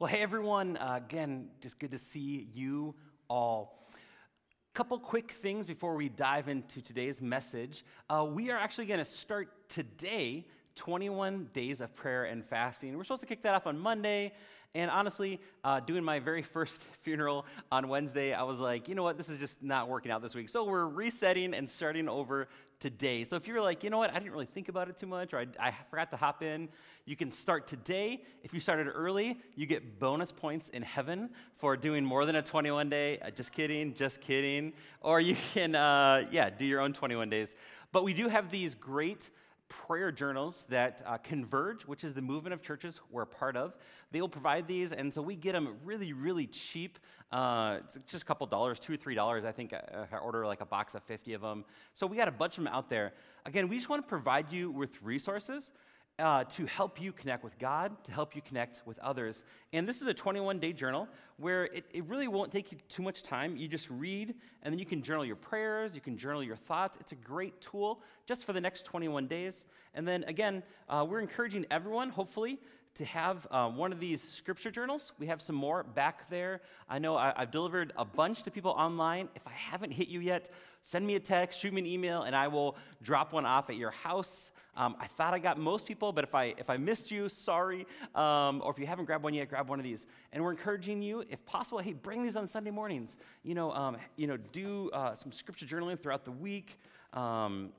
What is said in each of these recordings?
Well, hey everyone, uh, again, just good to see you all. Couple quick things before we dive into today's message. Uh, we are actually going to start today 21 days of prayer and fasting. We're supposed to kick that off on Monday. And honestly, uh, doing my very first funeral on Wednesday, I was like, you know what, this is just not working out this week. So we're resetting and starting over today. So if you're like, you know what, I didn't really think about it too much, or I, I forgot to hop in, you can start today. If you started early, you get bonus points in heaven for doing more than a 21 day. Uh, just kidding, just kidding. Or you can, uh, yeah, do your own 21 days. But we do have these great prayer journals that uh, Converge, which is the movement of churches we're a part of, they will provide these, and so we get them really, really cheap. Uh, it's just a couple dollars, two or three dollars. I think uh, I order like a box of 50 of them. So we got a bunch of them out there. Again, we just want to provide you with resources uh, to help you connect with God, to help you connect with others. And this is a 21 day journal where it, it, really won't take you too much time. You just read, and then you can journal your prayers, you can journal your thoughts. It's a great tool just for the next 21 days. And then again, uh, we're encouraging everyone, hopefully, to have uh, one of these scripture journals. We have some more back there. I know I, have delivered a bunch to people online. If I haven't hit you yet, send me a text, shoot me an email, and I will drop one off at your house. Um, I thought I got most people, but if I, if I missed you, sorry. Um, or if you haven't grabbed one yet, grab one of these. And we're encouraging you, if possible, hey, bring these on Sunday mornings. You know, um, you know do uh, some scripture journaling throughout the week. Um,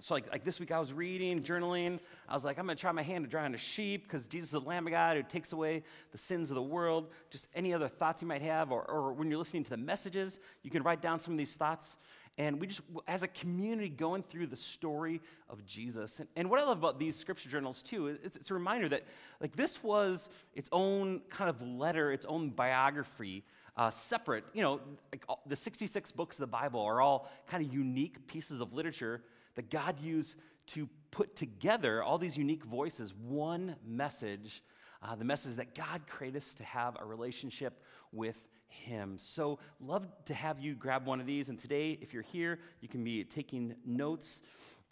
so like, like this week I was reading, journaling. I was like, I'm going to try my hand dry on a sheep because Jesus is the Lamb of God who takes away the sins of the world. Just any other thoughts you might have, or, or when you're listening to the messages, you can write down some of these thoughts. And we just, as a community, going through the story of Jesus. And, and what I love about these scripture journals, too, is it's, it's a reminder that, like, this was its own kind of letter, its own biography, uh, separate. You know, like the 66 books of the Bible are all kind of unique pieces of literature that God used to put together all these unique voices, one message, uh, the message that God created us to have a relationship with Him. So, love to have you grab one of these. And today, if you're here, you can be taking notes.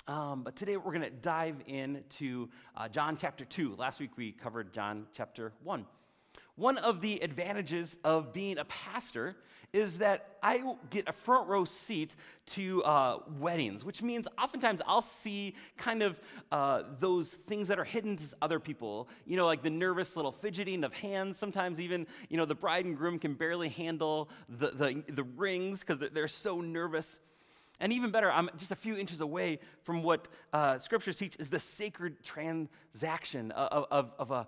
Um, but today, we're going to dive into uh, John chapter 2. Last week, we covered John chapter 1. One of the advantages of being a pastor is that I get a front row seat to uh, weddings, which means oftentimes I'll see kind of uh, those things that are hidden to other people. You know, like the nervous little fidgeting of hands. Sometimes even, you know, the bride and groom can barely handle the, the, the rings because they're, they're so nervous. And even better, I'm just a few inches away from what uh, scriptures teach is the sacred transaction of, of, of a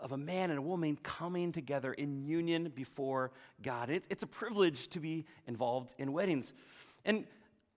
of a man and a woman coming together in union before God. It, it's a privilege to be involved in weddings. And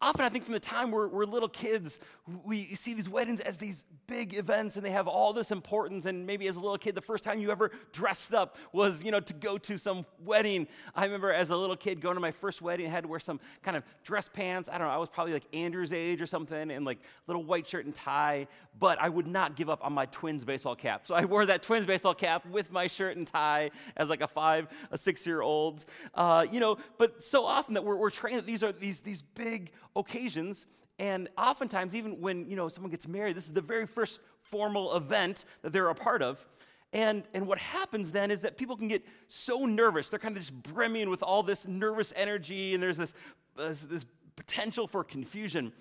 often I think from the time we're, we're little kids, we see these weddings as these big events and they have all this importance. And maybe as a little kid, the first time you ever dressed up was, you know, to go to some wedding. I remember as a little kid going to my first wedding, I had to wear some kind of dress pants. I don't know, I was probably like Andrew's age or something, and like little white shirt and tie. But I would not give up on my twins baseball cap. So I wore that twins baseball cap with my shirt and tie as like a five, a six year old. Uh, you know, but so often that we're, we're trained that these are these, these big occasions and oftentimes, even when you know someone gets married, this is the very first formal event that they're a part of. And, and what happens then is that people can get so nervous. They're kind of just brimming with all this nervous energy, and there's this, this potential for confusion.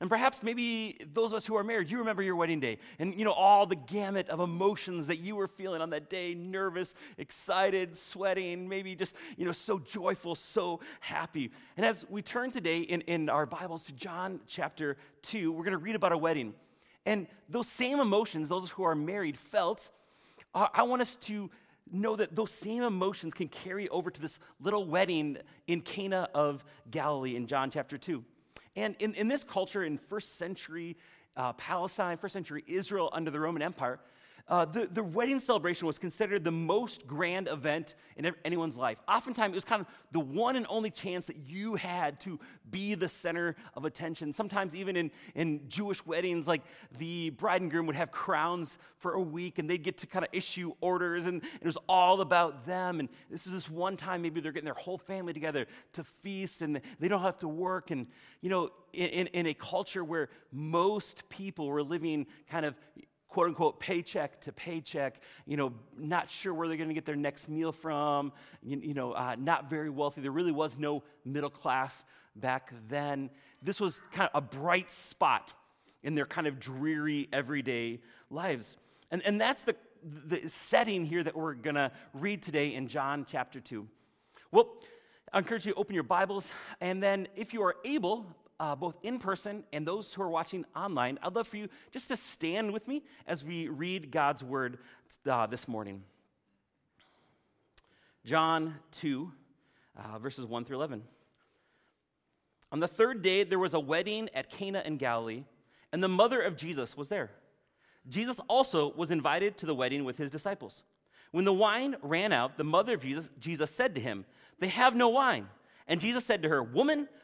And perhaps maybe those of us who are married, you remember your wedding day and you know all the gamut of emotions that you were feeling on that day, nervous, excited, sweating, maybe just, you know, so joyful, so happy. And as we turn today in, in our Bibles to John chapter 2, we're going to read about a wedding. And those same emotions, those who are married felt, I want us to know that those same emotions can carry over to this little wedding in Cana of Galilee in John chapter 2. And in, in this culture, in first century uh, Palestine, first century Israel under the Roman Empire, uh, the, the wedding celebration was considered the most grand event in anyone's life. Oftentimes, it was kind of the one and only chance that you had to be the center of attention. Sometimes, even in, in Jewish weddings, like the bride and groom would have crowns for a week and they'd get to kind of issue orders, and it was all about them. And this is this one time, maybe they're getting their whole family together to feast and they don't have to work. And, you know, in, in a culture where most people were living kind of quote unquote paycheck to paycheck, you know, not sure where they're going to get their next meal from, you, you know, uh, not very wealthy. There really was no middle class back then. This was kind of a bright spot in their kind of dreary everyday lives. And, and that's the, the setting here that we're going to read today in John chapter 2. Well, I encourage you to open your Bibles, and then if you are able, uh, both in person and those who are watching online, I'd love for you just to stand with me as we read God's word uh, this morning. John 2, uh, verses 1 through 11. On the third day, there was a wedding at Cana in Galilee, and the mother of Jesus was there. Jesus also was invited to the wedding with his disciples. When the wine ran out, the mother of Jesus, Jesus said to him, They have no wine. And Jesus said to her, Woman,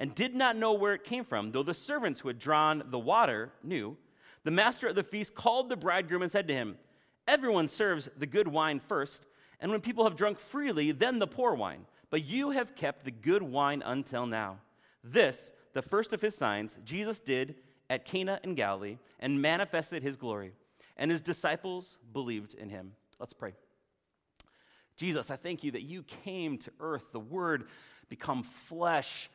and did not know where it came from, though the servants who had drawn the water knew, the master of the feast called the bridegroom and said to him, Everyone serves the good wine first, and when people have drunk freely, then the poor wine. But you have kept the good wine until now. This, the first of his signs, Jesus did at Cana in Galilee and manifested his glory, and his disciples believed in him. Let's pray. Jesus, I thank you that you came to earth, the Word become flesh,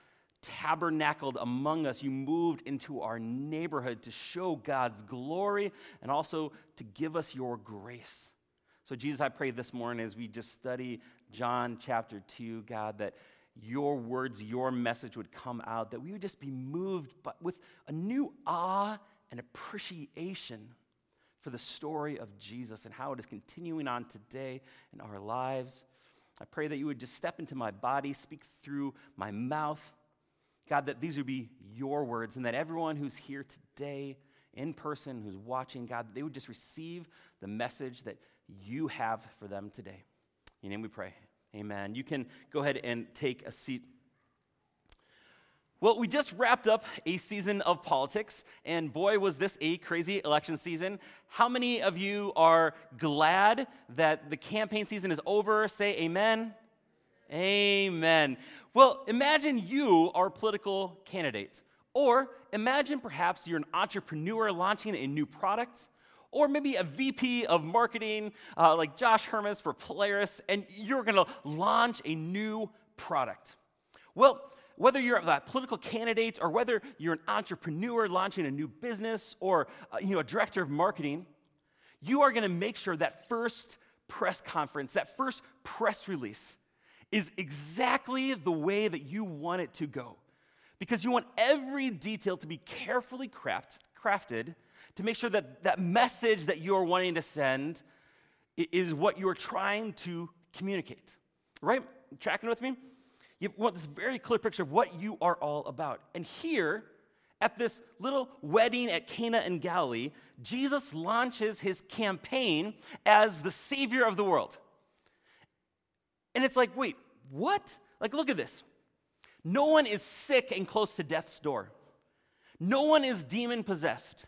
tabernacled among us. You moved into our neighborhood to show God's glory and also to give us your grace. So, Jesus, I pray this morning as we just study John chapter 2, God, that your words, your message would come out, that we would just be moved but with a new awe and appreciation for the story of Jesus and how it is continuing on today in our lives. I pray that you would just step into my body, speak through my mouth. God, that these would be your words, and that everyone who's here today in person, who's watching, God, they would just receive the message that you have for them today. In your name we pray. Amen. You can go ahead and take a seat. Well, we just wrapped up a season of politics, and boy, was this a crazy election season. How many of you are glad that the campaign season is over? Say amen. Amen. Well, imagine you are a political candidate, or imagine perhaps you're an entrepreneur launching a new product, or maybe a VP of marketing uh, like Josh Hermes for Polaris, and you're going to launch a new product. Well, whether you're a political candidate or whether you're an entrepreneur launching a new business or uh, you know, a director of marketing, you are going to make sure that first press conference, that first press release, is exactly the way that you want it to go. Because you want every detail to be carefully craft, crafted to make sure that that message that you're wanting to send is what you're trying to communicate. Right? Tracking with me? You want this very clear picture of what you are all about. And here, at this little wedding at Cana in Galilee, Jesus launches his campaign as the Savior of the world. And it's like, wait, what? Like, look at this. No one is sick and close to death's door. No one is demon possessed.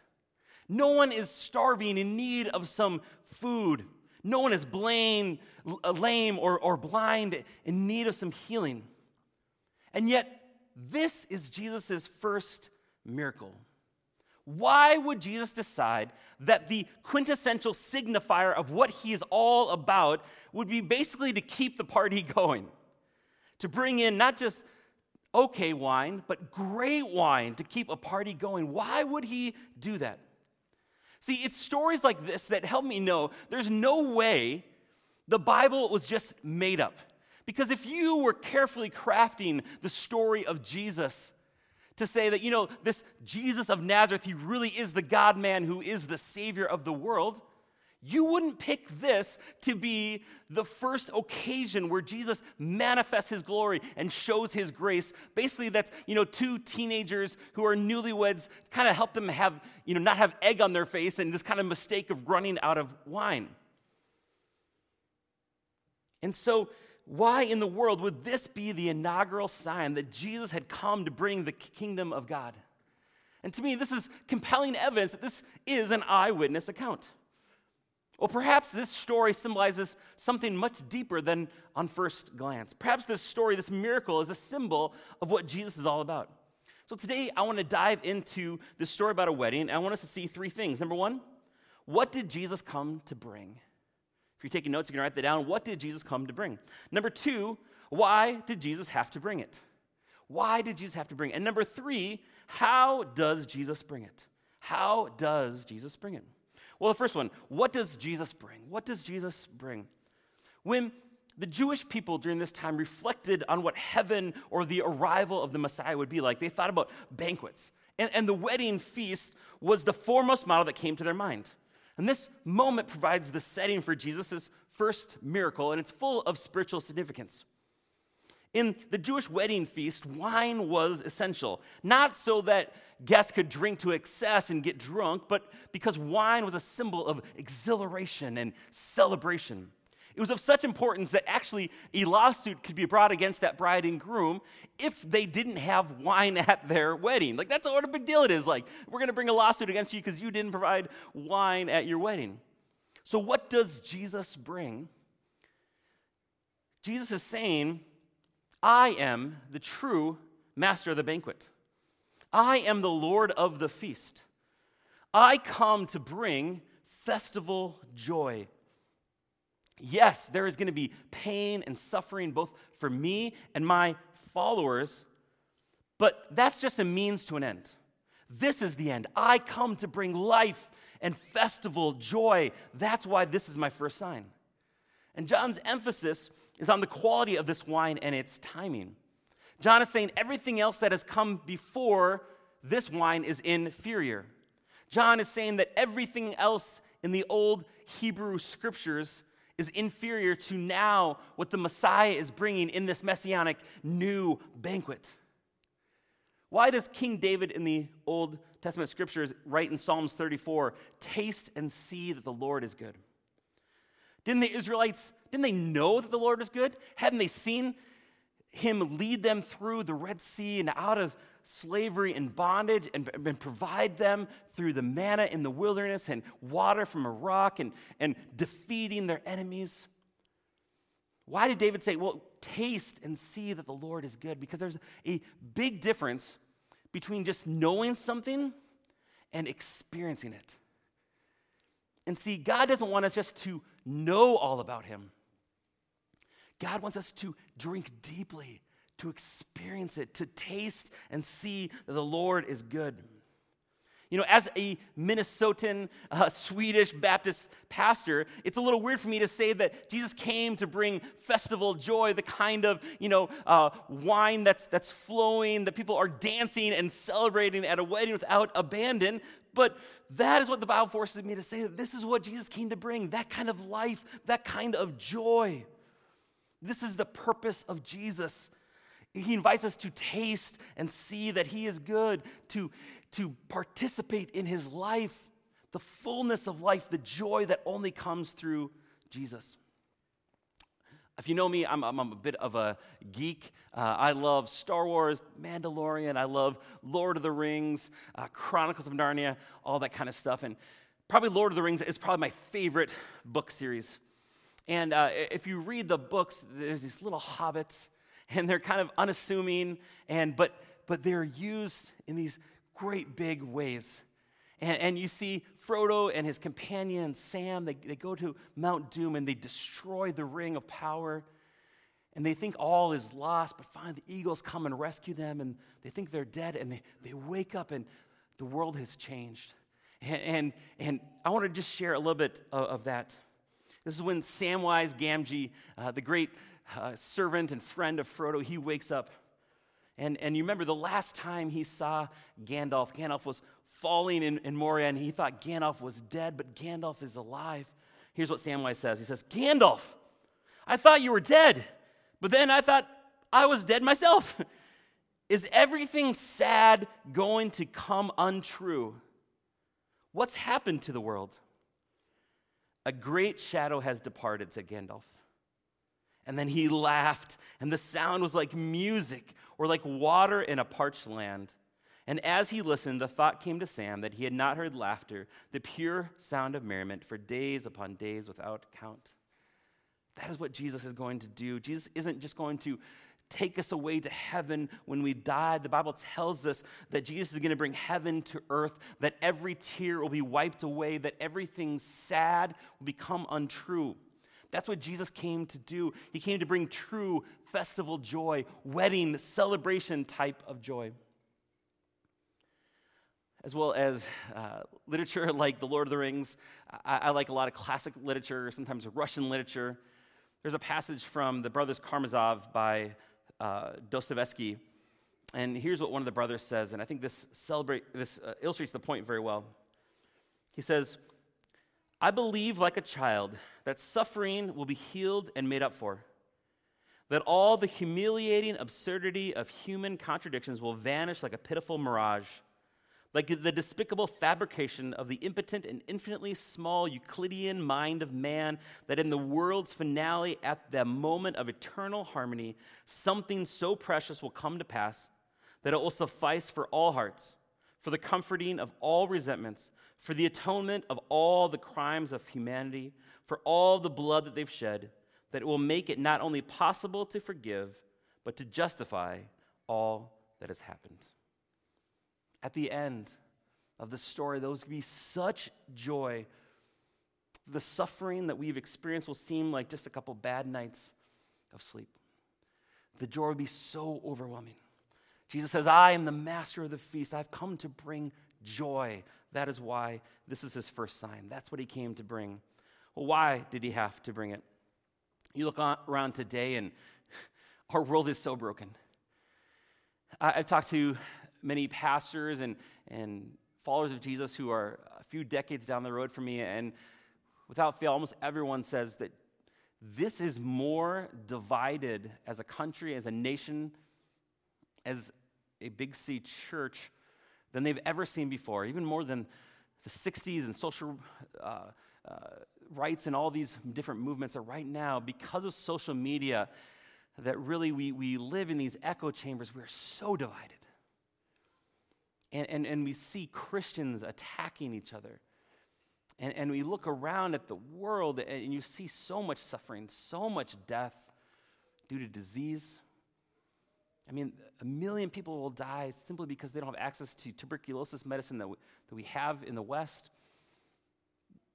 No one is starving in need of some food. No one is blame, uh, lame or, or blind in need of some healing. And yet, this is Jesus' first miracle. Why would Jesus decide that the quintessential signifier of what he is all about would be basically to keep the party going? To bring in not just okay wine, but great wine to keep a party going. Why would he do that? See, it's stories like this that help me know there's no way the Bible was just made up. Because if you were carefully crafting the story of Jesus to say that, you know, this Jesus of Nazareth, he really is the God man who is the Savior of the world, you wouldn't pick this to be the first occasion where Jesus manifests his glory and shows his grace. Basically, that's, you know, two teenagers who are newlyweds kind of help them have, you know, not have egg on their face and this kind of mistake of running out of wine. And so, why in the world would this be the inaugural sign that Jesus had come to bring the kingdom of God? And to me, this is compelling evidence that this is an eyewitness account. Well, perhaps this story symbolizes something much deeper than on first glance. Perhaps this story, this miracle, is a symbol of what Jesus is all about. So today, I want to dive into this story about a wedding. And I want us to see three things. Number one, what did Jesus come to bring? If you're taking notes, you can write that down. What did Jesus come to bring? Number two, why did Jesus have to bring it? Why did Jesus have to bring it? And number three, how does Jesus bring it? How does Jesus bring it? Well, the first one, what does Jesus bring? What does Jesus bring? When the Jewish people during this time reflected on what heaven or the arrival of the Messiah would be like, they thought about banquets. And, and the wedding feast was the foremost model that came to their mind. And this moment provides the setting for Jesus' first miracle, and it's full of spiritual significance. In the Jewish wedding feast, wine was essential, not so that guests could drink to excess and get drunk, but because wine was a symbol of exhilaration and celebration. It was of such importance that actually a lawsuit could be brought against that bride and groom if they didn't have wine at their wedding. Like, that's what a big deal it is. Like, we're going to bring a lawsuit against you because you didn't provide wine at your wedding. So, what does Jesus bring? Jesus is saying, I am the true master of the banquet. I am the Lord of the feast. I come to bring festival joy. Yes, there is going to be pain and suffering both for me and my followers, but that's just a means to an end. This is the end. I come to bring life and festival joy. That's why this is my first sign. And John's emphasis is on the quality of this wine and its timing. John is saying everything else that has come before this wine is inferior. John is saying that everything else in the old Hebrew scriptures is inferior to now what the Messiah is bringing in this messianic new banquet. Why does King David in the Old Testament scriptures write in Psalms 34, taste and see that the Lord is good? Didn't the Israelites, didn't they know that the Lord was good? Hadn't they seen him lead them through the Red Sea and out of slavery and bondage and, and, provide them through the manna in the wilderness and water from a rock and, and defeating their enemies? Why did David say, Well, taste and see that the Lord is good? Because there's a big difference between just knowing something and experiencing it. And see, God doesn't want us just to know all about Him. God wants us to drink deeply, to experience it, to taste and see that the Lord is good. You know, as a Minnesotan, uh, Swedish Baptist pastor, it's a little weird for me to say that Jesus came to bring festival joy, the kind of, you know, uh, wine that's, that's flowing, that people are dancing and celebrating at a wedding without abandon. But that is what the Bible forces me to say that this is what Jesus came to bring that kind of life, that kind of joy. This is the purpose of Jesus. He invites us to taste and see that He is good, to, to participate in His life, the fullness of life, the joy that only comes through Jesus. If you know me, I'm, I'm a bit of a geek. Uh, I love Star Wars, Mandalorian, I love Lord of the Rings, uh, Chronicles of Narnia, all that kind of stuff. And probably Lord of the Rings is probably my favorite book series. And uh, if you read the books, there's these little hobbits, and they're kind of unassuming, and, but, but they're used in these great big ways. And, and you see Frodo and his companion Sam, they, they go to Mount Doom and they destroy the ring of power. And they think all is lost, but finally the eagles come and rescue them, and they think they're dead, and they, they wake up, and the world has changed. And, and, and I want to just share a little bit of, of that. This is when Samwise Gamgee, uh, the great uh, servant and friend of Frodo, he wakes up. And, and you remember the last time he saw Gandalf, Gandalf was falling in, in Moria, and he thought Gandalf was dead, but Gandalf is alive. Here's what Samwise says He says, Gandalf, I thought you were dead, but then I thought I was dead myself. is everything sad going to come untrue? What's happened to the world? A great shadow has departed, said Gandalf. And then he laughed, and the sound was like music or like water in a parched land. And as he listened, the thought came to Sam that he had not heard laughter, the pure sound of merriment, for days upon days without count. That is what Jesus is going to do. Jesus isn't just going to take us away to heaven when we die. The Bible tells us that Jesus is going to bring heaven to earth, that every tear will be wiped away, that everything sad will become untrue. That's what Jesus came to do. He came to bring true festival joy, wedding, celebration type of joy as well as uh, literature like The Lord of the Rings. I, I, like a lot of classic literature, sometimes Russian literature. There's a passage from the Brothers Karamazov by uh, Dostoevsky, and here's what one of the brothers says, and I think this, celebrate, this uh, illustrates the point very well. He says, I believe like a child that suffering will be healed and made up for, that all the humiliating absurdity of human contradictions will vanish like a pitiful mirage like the despicable fabrication of the impotent and infinitely small Euclidean mind of man, that in the world's finale, at the moment of eternal harmony, something so precious will come to pass that it will suffice for all hearts, for the comforting of all resentments, for the atonement of all the crimes of humanity, for all the blood that they've shed, that it will make it not only possible to forgive, but to justify all that has happened at the end of the story, those will be such joy. The suffering that we've experienced will seem like just a couple bad nights of sleep. The joy will be so overwhelming. Jesus says, I am the master of the feast. I've come to bring joy. That is why this is his first sign. That's what he came to bring. Well, why did he have to bring it? You look around today, and our world is so broken. I've talked to many pastors and, and followers of Jesus who are a few decades down the road from me, and without fail, almost everyone says that this is more divided as a country, as a nation, as a big C church than they've ever seen before, even more than the 60s and social uh, uh, rights and all these different movements are right now because of social media that really we, we live in these echo chambers. We're so divided. And, and, and we see Christians attacking each other. And, and we look around at the world and you see so much suffering, so much death due to disease. I mean, a million people will die simply because they don't have access to tuberculosis medicine that we, that we have in the West.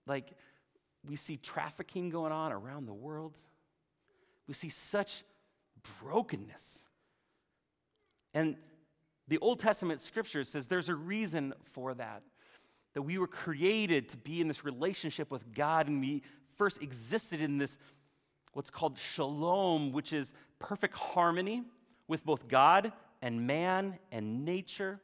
Like, we see trafficking going on around the world. We see such brokenness. And the Old Testament scripture says there's a reason for that. That we were created to be in this relationship with God, and we first existed in this, what's called shalom, which is perfect harmony with both God and man and nature.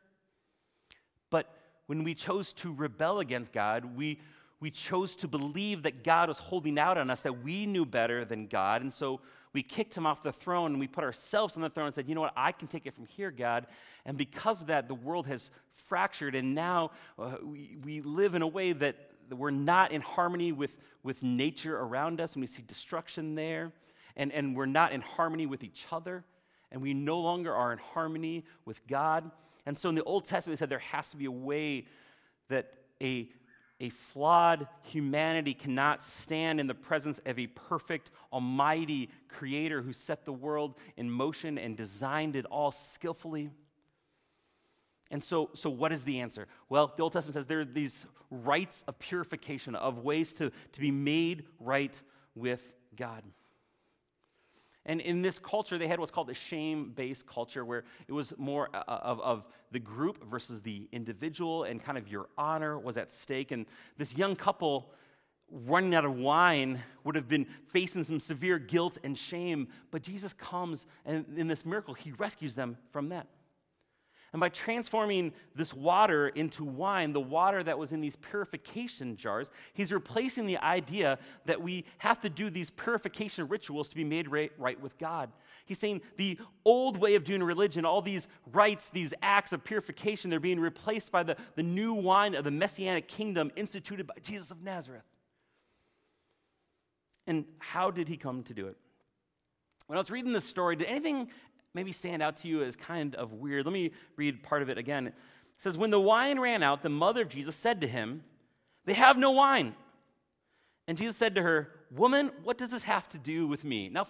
But when we chose to rebel against God, we, we chose to believe that God was holding out on us, that we knew better than God. And so we kicked him off the throne and we put ourselves on the throne and said, you know what, I can take it from here, God. And because of that, the world has fractured, and now uh, we, we live in a way that we're not in harmony with, with nature around us, and we see destruction there, and, and we're not in harmony with each other, and we no longer are in harmony with God. And so in the Old Testament, it said there has to be a way that a a flawed humanity cannot stand in the presence of a perfect, almighty creator who set the world in motion and designed it all skillfully. And so, so what is the answer? Well, the Old Testament says there are these rites of purification, of ways to, to be made right with God. And in this culture, they had what's called a shame based culture, where it was more uh, uh, of, of the group versus the individual, and kind of your honor was at stake. And this young couple running out of wine would have been facing some severe guilt and shame. But Jesus comes, and in this miracle, he rescues them from that. And by transforming this water into wine, the water that was in these purification jars, he's replacing the idea that we have to do these purification rituals to be made right, right, with God. He's saying the old way of doing religion, all these rites, these acts of purification, they're being replaced by the, the new wine of the messianic kingdom instituted by Jesus of Nazareth. And how did he come to do it? When I was reading this story, did anything maybe stand out to you as kind of weird? Let me read part of it again. It says, When the wine ran out, the mother of Jesus said to him, They have no wine. And Jesus said to her, Woman, what does this have to do with me? Now,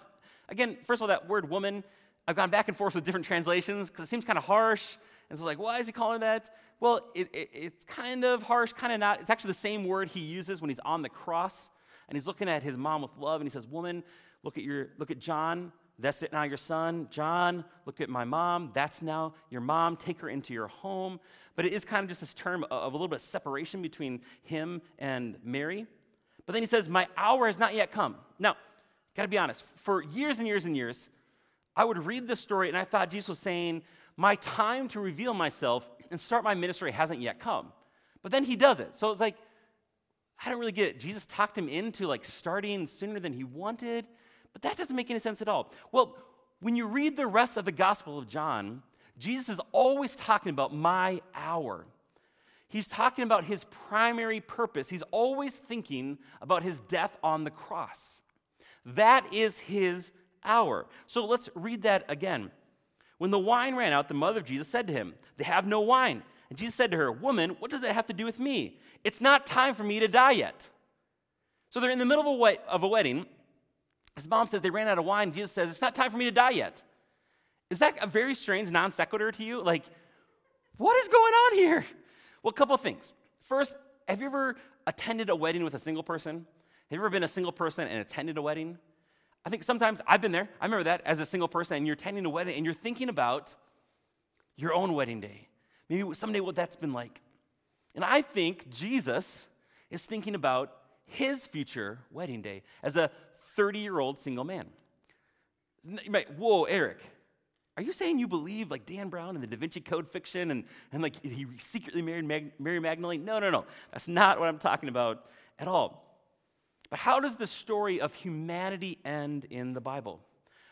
again, first of all, that word woman, I've gone back and forth with different translations because it seems kind of harsh. And so, like, why is he calling that? Well, it, it, it's kind of harsh, kind of not. It's actually the same word he uses when he's on the cross and he's looking at his mom with love and he says, Woman, look at your look at John. That's it now your son. John, look at my mom. That's now your mom. Take her into your home. But it is kind of just this term of a little bit of separation between him and Mary. But then he says, My hour has not yet come. Now, gotta be honest, for years and years and years, I would read this story and I thought Jesus was saying, My time to reveal myself and start my ministry hasn't yet come. But then he does it. So it's like, I don't really get it. Jesus talked him into like starting sooner than he wanted. But that doesn't make any sense at all. Well, when you read the rest of the Gospel of John, Jesus is always talking about my hour. He's talking about his primary purpose. He's always thinking about his death on the cross. That is his hour. So let's read that again. When the wine ran out, the mother of Jesus said to him, They have no wine. And Jesus said to her, Woman, what does that have to do with me? It's not time for me to die yet. So they're in the middle of a, wedding, his mom says they ran out of wine. Jesus says, It's not time for me to die yet. Is that a very strange non sequitur to you? Like, what is going on here? Well, a couple things. First, have you ever attended a wedding with a single person? Have you ever been a single person and attended a wedding? I think sometimes I've been there. I remember that as a single person, and you're attending a wedding and you're thinking about your own wedding day. Maybe someday what that's been like. And I think Jesus is thinking about his future wedding day as a 30 year old single man. You might, whoa, Eric, are you saying you believe like Dan Brown and the Da Vinci Code fiction and, and like he secretly married Mag- Mary Magdalene? No, no, no. That's not what I'm talking about at all. But how does the story of humanity end in the Bible?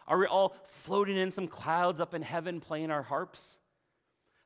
Are we all floating in some clouds up in heaven playing our harps?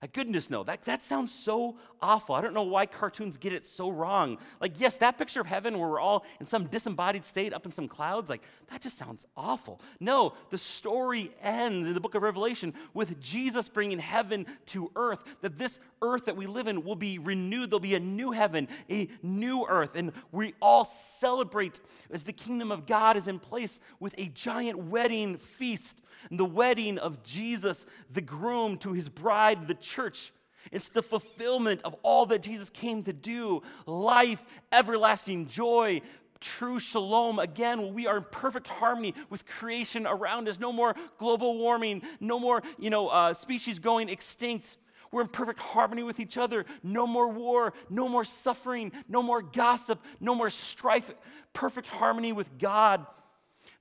Goodness, no. That, that sounds so awful. I don't know why cartoons get it so wrong. Like, yes, that picture of heaven where we're all in some disembodied state up in some clouds, like, that just sounds awful. No, the story ends in the book of Revelation with Jesus bringing heaven to earth, that this earth that we live in will be renewed. There'll be a new heaven, a new earth. And we all celebrate as the kingdom of God is in place with a giant wedding feast and the wedding of Jesus, the groom, to his bride, the church. It's the fulfillment of all that Jesus came to do life, everlasting joy, true shalom. Again, we are in perfect harmony with creation around us. No more global warming, no more, you know, uh, species going extinct. We're in perfect harmony with each other. No more war, no more suffering, no more gossip, no more strife. Perfect harmony with God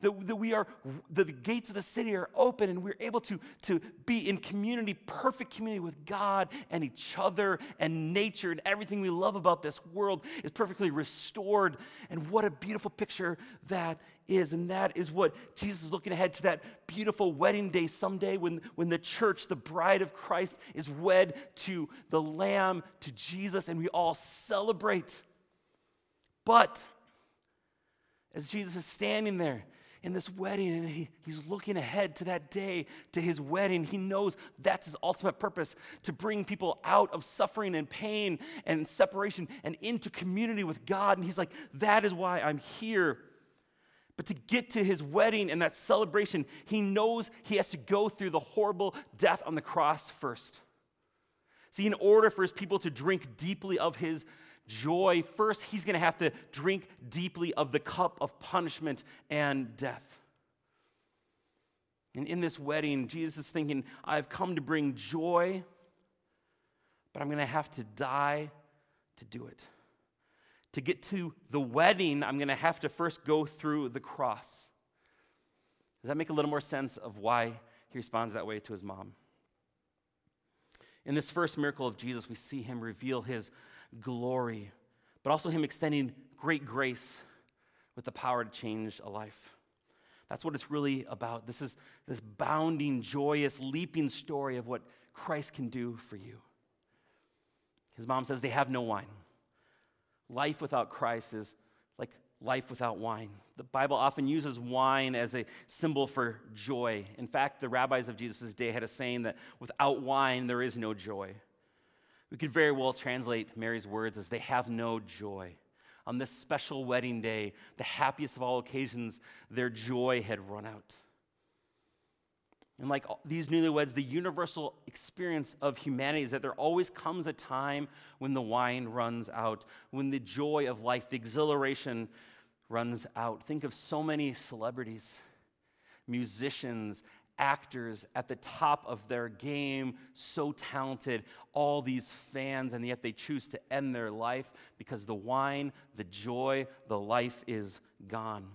that, that we are, the gates of the city are open and we're able to, to be in community, perfect community with God and each other and nature and everything we love about this world is perfectly restored. And what a beautiful picture that is. And that is what Jesus is looking ahead to that beautiful wedding day someday when, when the church, the bride of Christ, is wed to the Lamb, to Jesus, and we all celebrate. But as Jesus is standing there, in this wedding and he, he's looking ahead to that day, to his wedding. He knows that's his ultimate purpose to bring people out of suffering and pain and separation and into community with God. And he's like, that is why I'm here. But to get to his wedding and that celebration, he knows he has to go through the horrible death on the cross first. See, in order for his people to drink deeply of his joy, first he's going to have to drink deeply of the cup of punishment and death. And in this wedding, Jesus is thinking, I've come to bring joy, but I'm going to have to die to do it. To get to the wedding, I'm going to have to first go through the cross. Does that make a little more sense of why he responds that way to his mom? In this first miracle of Jesus, we see him reveal his glory, but also Him extending great grace with the power to change a life. That's what it's really about. This is this bounding, joyous, leaping story of what Christ can do for you. His mom says they have no wine. Life without Christ is like life without wine. The Bible often uses wine as a symbol for joy. In fact, the rabbis of Jesus' day had a saying that without wine, there is no joy. We could very well translate Mary's words as they have no joy. On this special wedding day, the happiest of all occasions, their joy had run out. And like these newlyweds, the universal experience of humanity is that there always comes a time when the wine runs out, when the joy of life, the exhilaration runs out. Think of so many celebrities, musicians, actors at the top of their game, so talented, all these fans, and yet they choose to end their life because the wine, the joy, the life is gone.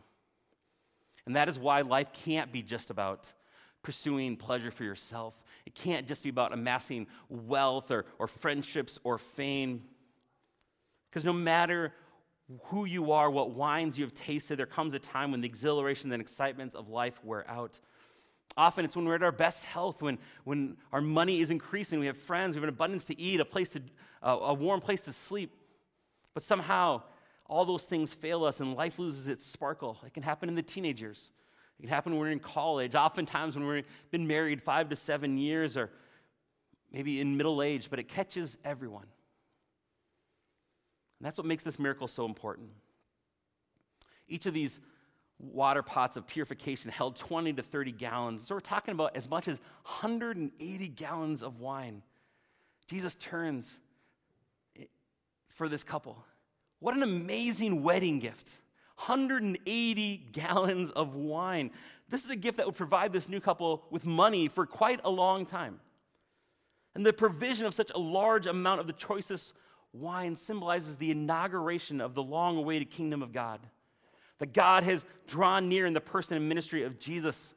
And that is why life can't be just about pursuing pleasure for yourself. It can't just be about amassing wealth or, or friendships or fame. Because no matter who you are, what wines you have tasted, there comes a time when the exhilarations and excitements of life wear out. Often it's when we're at our best health, when, when our money is increasing, we have friends, we have an abundance to eat, a place to, uh, a warm place to sleep. But somehow, all those things fail us and life loses its sparkle. It can happen in the teenagers. It can happen when we're in college, oftentimes when we've been married five to seven years or maybe in middle age, but it catches everyone. And that's what makes this miracle so important. Each of these water pots of purification held 20 to 30 gallons. So we're talking about as much as 180 gallons of wine. Jesus turns for this couple. What an amazing wedding gift! 180 gallons of wine. This is a gift that would provide this new couple with money for quite a long time. And the provision of such a large amount of the choicest wine symbolizes the inauguration of the long awaited kingdom of God. That God has drawn near in the person and ministry of Jesus,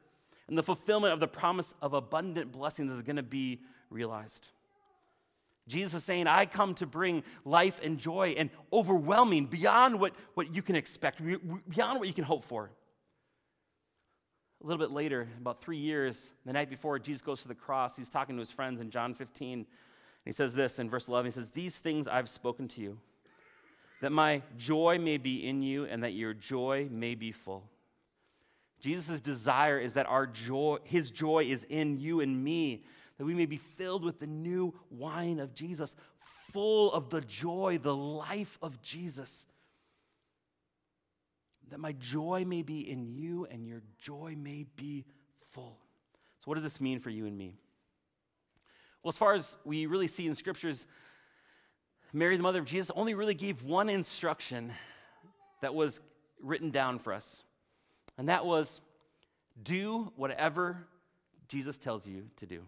and the fulfillment of the promise of abundant blessings is going to be realized. Jesus is saying, I come to bring life and joy and overwhelming beyond what, what you can expect, beyond what you can hope for. A little bit later, about three years, the night before Jesus goes to the cross, he's talking to his friends in John 15. And he says this in verse 11 He says, These things I've spoken to you, that my joy may be in you and that your joy may be full. Jesus' desire is that our joy, his joy is in you and me, that we may be filled with the new wine of Jesus, full of the joy, the life of Jesus. That my joy may be in you and your joy may be full. So, what does this mean for you and me? Well, as far as we really see in scriptures, Mary, the mother of Jesus, only really gave one instruction that was written down for us, and that was do whatever Jesus tells you to do.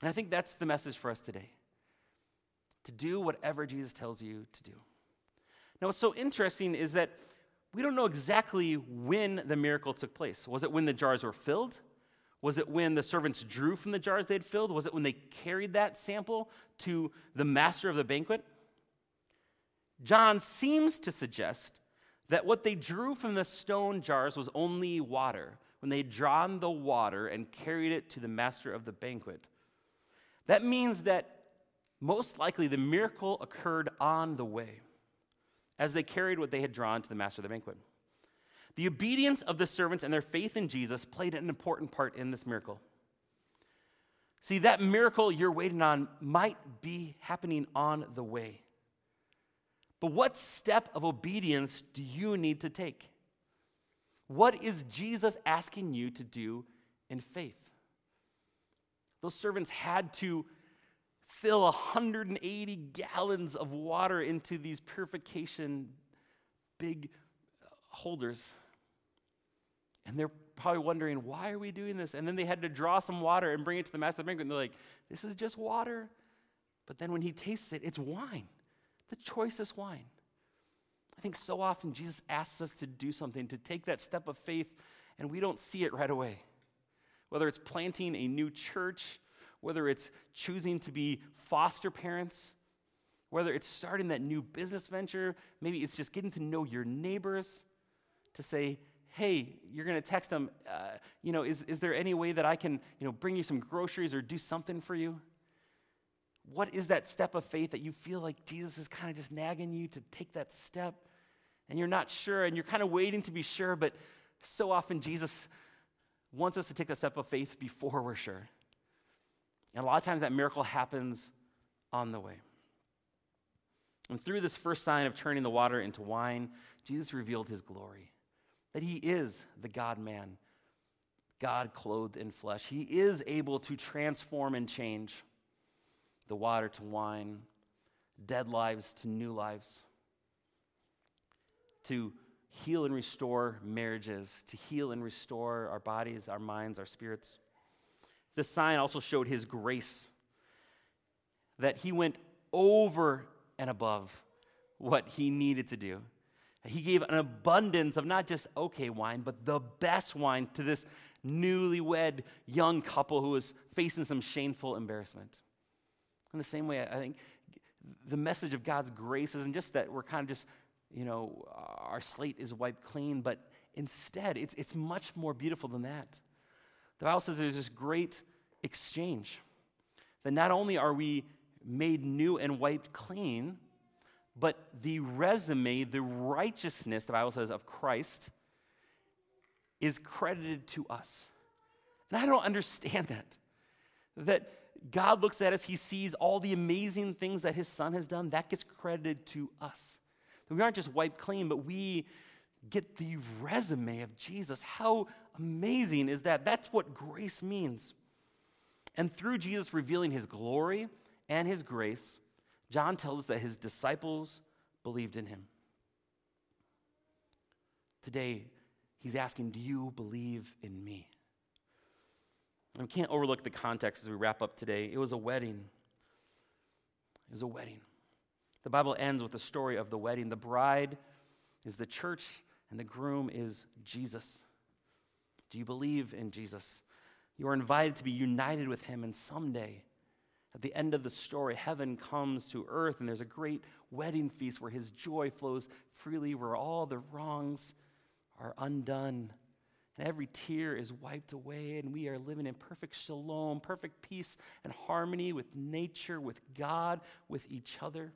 And I think that's the message for us today to do whatever Jesus tells you to do. Now, what's so interesting is that we don't know exactly when the miracle took place. Was it when the jars were filled? Was it when the servants drew from the jars they'd filled? Was it when they carried that sample to the master of the banquet? John seems to suggest that what they drew from the stone jars was only water, when they'd drawn the water and carried it to the master of the banquet. That means that most likely the miracle occurred on the way as they carried what they had drawn to the master of the banquet. The obedience of the servants and their faith in Jesus played an important part in this miracle. See, that miracle you're waiting on might be happening on the way. But what step of obedience do you need to take? What is Jesus asking you to do in faith? Those servants had to fill 180 gallons of water into these purification big holders. And they're probably wondering, why are we doing this? And then they had to draw some water and bring it to the massive banquet. And they're like, this is just water. But then when he tastes it, it's wine, the choicest wine. I think so often Jesus asks us to do something, to take that step of faith, and we don't see it right away whether it's planting a new church, whether it's choosing to be foster parents, whether it's starting that new business venture, maybe it's just getting to know your neighbors to say, hey, you're going to text them, uh, you know, is, is there any way that I can, you know, bring you some groceries or do something for you? What is that step of faith that you feel like Jesus is kind of just nagging you to take that step? and you're not sure and you're kind of waiting to be sure, but so often Jesus wants us to take the step of faith before we're sure. And a lot of times that miracle happens on the way. And through this first sign of turning the water into wine, Jesus revealed his glory that he is the God man, God clothed in flesh. He is able to transform and change the water to wine, dead lives to new lives, to heal and restore marriages, to heal and restore our bodies, our minds, our spirits. This sign also showed his grace, that he went over and above what he needed to do. He gave an abundance of not just okay wine, but the best wine to this newlywed young couple who was facing some shameful embarrassment. In the same way, I think the message of God's grace isn't just that we're kind of just, you know, our slate is wiped clean, but instead, it's, it's much more beautiful than that. The Bible says there's this great exchange. That not only are we made new and wiped clean, but the resume, the righteousness, the Bible says, of Christ is credited to us. And I don't understand that. That God looks at us, He sees all the amazing things that His Son has done, that gets credited to us. We aren't just wiped clean, but we get the resume of Jesus. How amazing is that? That's what grace means. And through Jesus revealing His glory and His grace, John tells us that His disciples believed in Him. Today, He's asking, Do you believe in me? And we can't overlook the context as we wrap up today. It was a wedding. It was a wedding. The Bible ends with the story of the wedding. The bride is the church, and the groom is Jesus. Do you believe in Jesus? You are invited to be united with him, and someday, at the end of the story, heaven comes to earth, and there's a great wedding feast where his joy flows freely, where all the wrongs are undone and every tear is wiped away, and we are living in perfect shalom, perfect peace and harmony with nature, with God, with each other.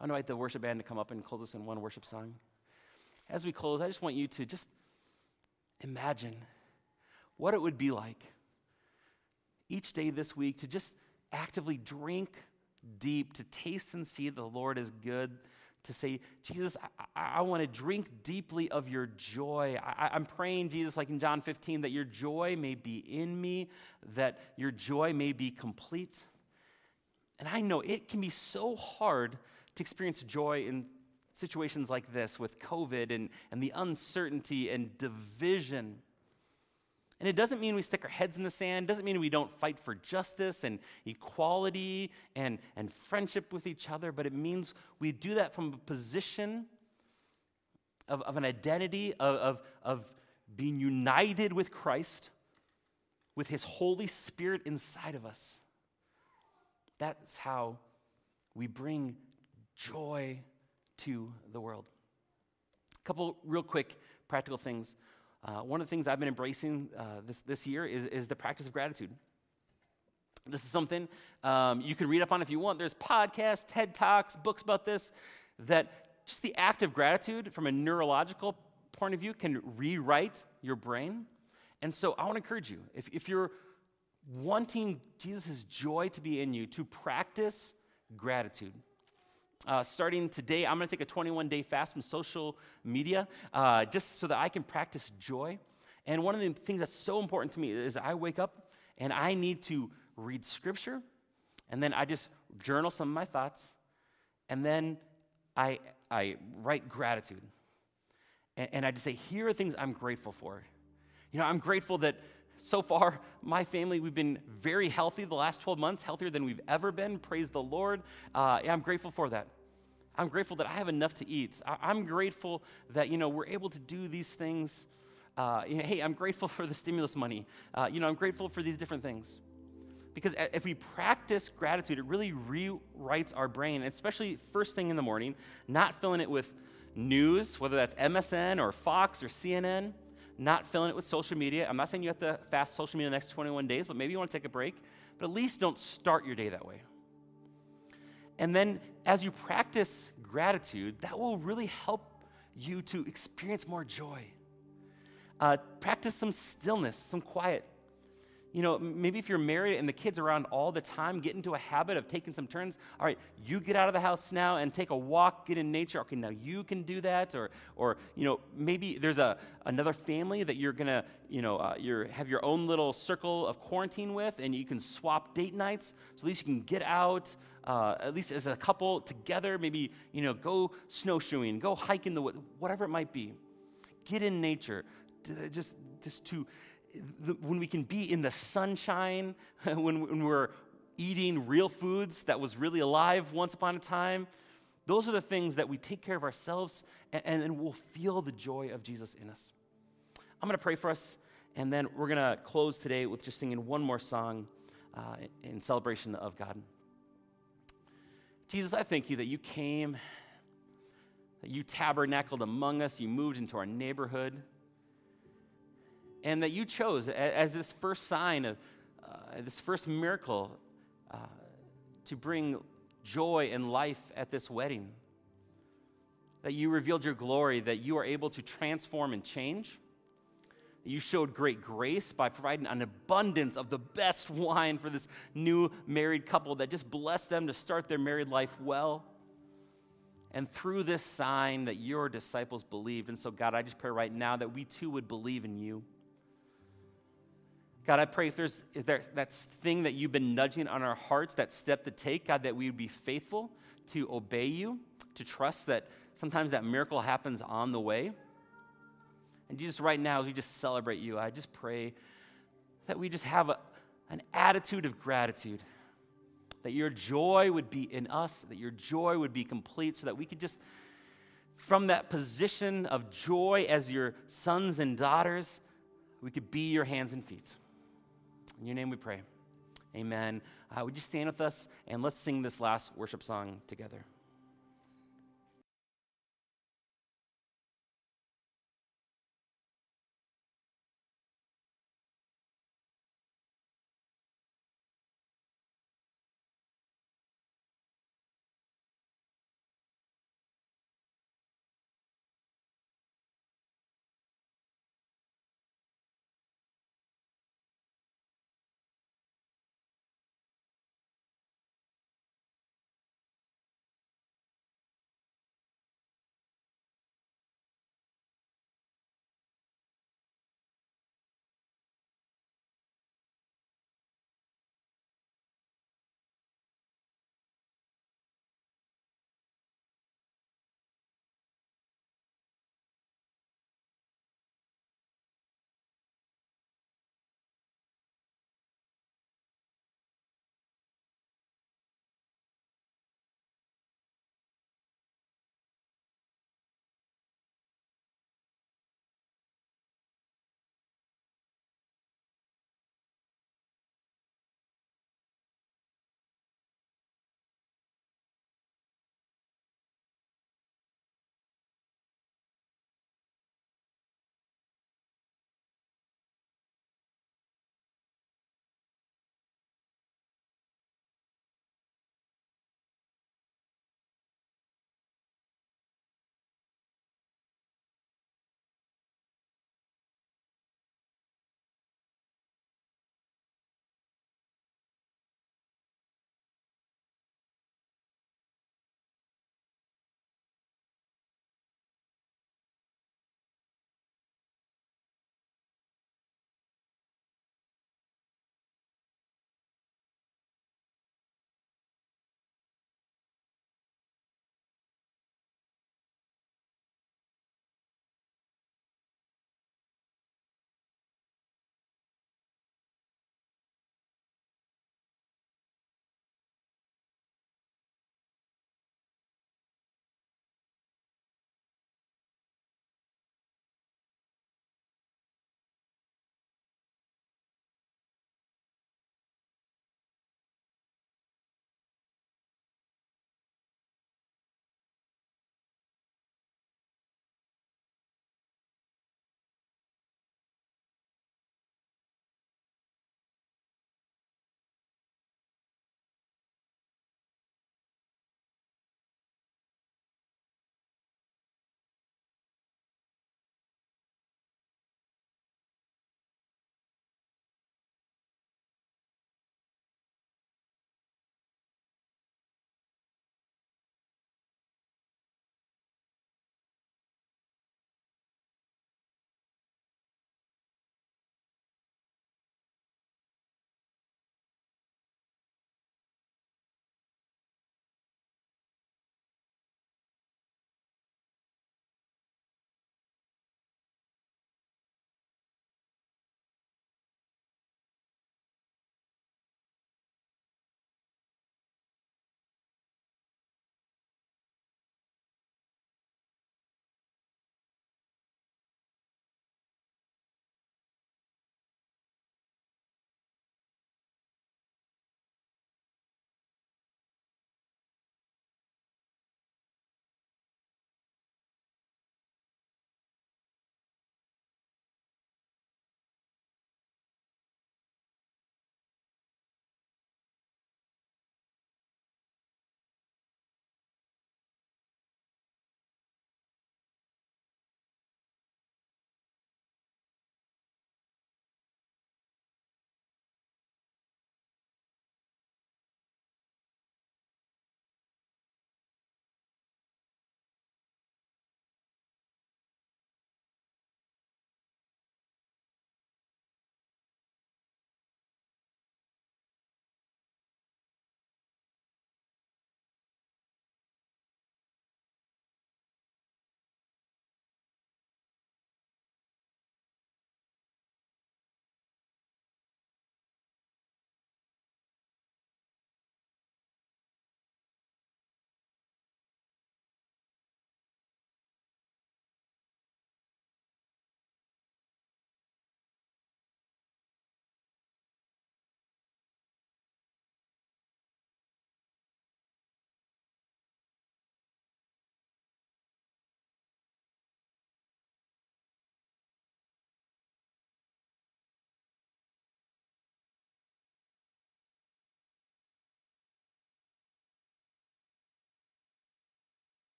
I invite the worship band to come up and close us in one worship song. As we close, I just want you to just imagine what it would be like each day this week to just actively drink deep, to taste and see the Lord is good to say, Jesus, I, I want to drink deeply of your joy. I, I'm praying, Jesus, like in John 15, that your joy may be in me, that your joy may be complete. And I know it can be so hard to experience joy in situations like this with COVID and, and the uncertainty and division. And it doesn't mean we stick our heads in the sand, doesn't mean we don't fight for justice and equality and, and friendship with each other, but it means we do that from a position of, of an identity, of, of, of being united with Christ, with His Holy Spirit inside of us. That's how we bring joy to the world. A couple real quick practical things. Uh, one of the things I've been embracing uh, this, this year is, is the practice of gratitude. This is something um, you can read up on if you want. There's podcasts, TED Talks, books about this, that just the act of gratitude from a neurological point of view can rewrite your brain. And so I want to encourage you if, if you're wanting Jesus' joy to be in you, to practice gratitude. Uh, starting today, I'm going to take a 21 day fast from social media uh, just so that I can practice joy. And one of the things that's so important to me is I wake up and I need to read scripture, and then I just journal some of my thoughts, and then I, I write gratitude. And, and I just say, here are things I'm grateful for. You know, I'm grateful that so far, my family, we've been very healthy the last 12 months, healthier than we've ever been. Praise the Lord. Uh, I'm grateful for that. I'm grateful that I have enough to eat. I- am grateful that, you know, we're able to do these things. Uh, you know, hey, I'm grateful for the stimulus money. Uh, you know, I'm grateful for these different things. Because if we practice gratitude, it really rewrites our brain, especially first thing in the morning, not filling it with news, whether that's MSN or Fox or CNN not filling it with social media. I'm not saying you have to fast social media the next 21 days, but maybe you want to take a break. But at least don't start your day that way. And then as you practice gratitude, that will really help you to experience more joy. Uh, practice some stillness, some quiet. You know, maybe if you're married and the kids around all the time, get into a habit of taking some turns. All right, you get out of the house now and take a walk, get in nature. Okay, now you can do that. Or, or you know, maybe there's a, another family that you're going to, you know, uh, you're, have your own little circle of quarantine with, and you can swap date nights. So at least you can get out, uh, at least as a couple together, maybe, you know, go snowshoeing, go hiking the woods, whatever it might be. Get in nature. Just, just to the, when we can be in the sunshine, when, when we're eating real foods that was really alive once upon a time, those are the things that we take care of ourselves and, and we'll feel the joy of Jesus in us. I'm going to pray for us, and then we're going to close today with just singing one more song uh, in celebration of God. Jesus, I thank you that you came, that you tabernacled among us, you moved into our neighborhood and that you chose as this first sign of uh, this first miracle uh, to bring joy and life at this wedding. That you revealed your glory, that you are able to transform and change. You showed great grace by providing an abundance of the best wine for this new married couple that just blessed them to start their married life well. And through this sign that your disciples believed. And so, God, I just pray right now that we too would believe in you. God, I pray if there's if there, that thing that you've been nudging on our hearts, that step to take, God, that we would be faithful to obey you, to trust that sometimes that miracle happens on the way. And Jesus, right now, as we just celebrate you, I just pray that we just have a, an attitude of gratitude, that your joy would be in us, that your joy would be complete, so that we could just, from that position of joy as your sons and daughters, we could be your hands and feet. In your name we pray. Amen. Uh, would you stand with us and let's sing this last worship song together?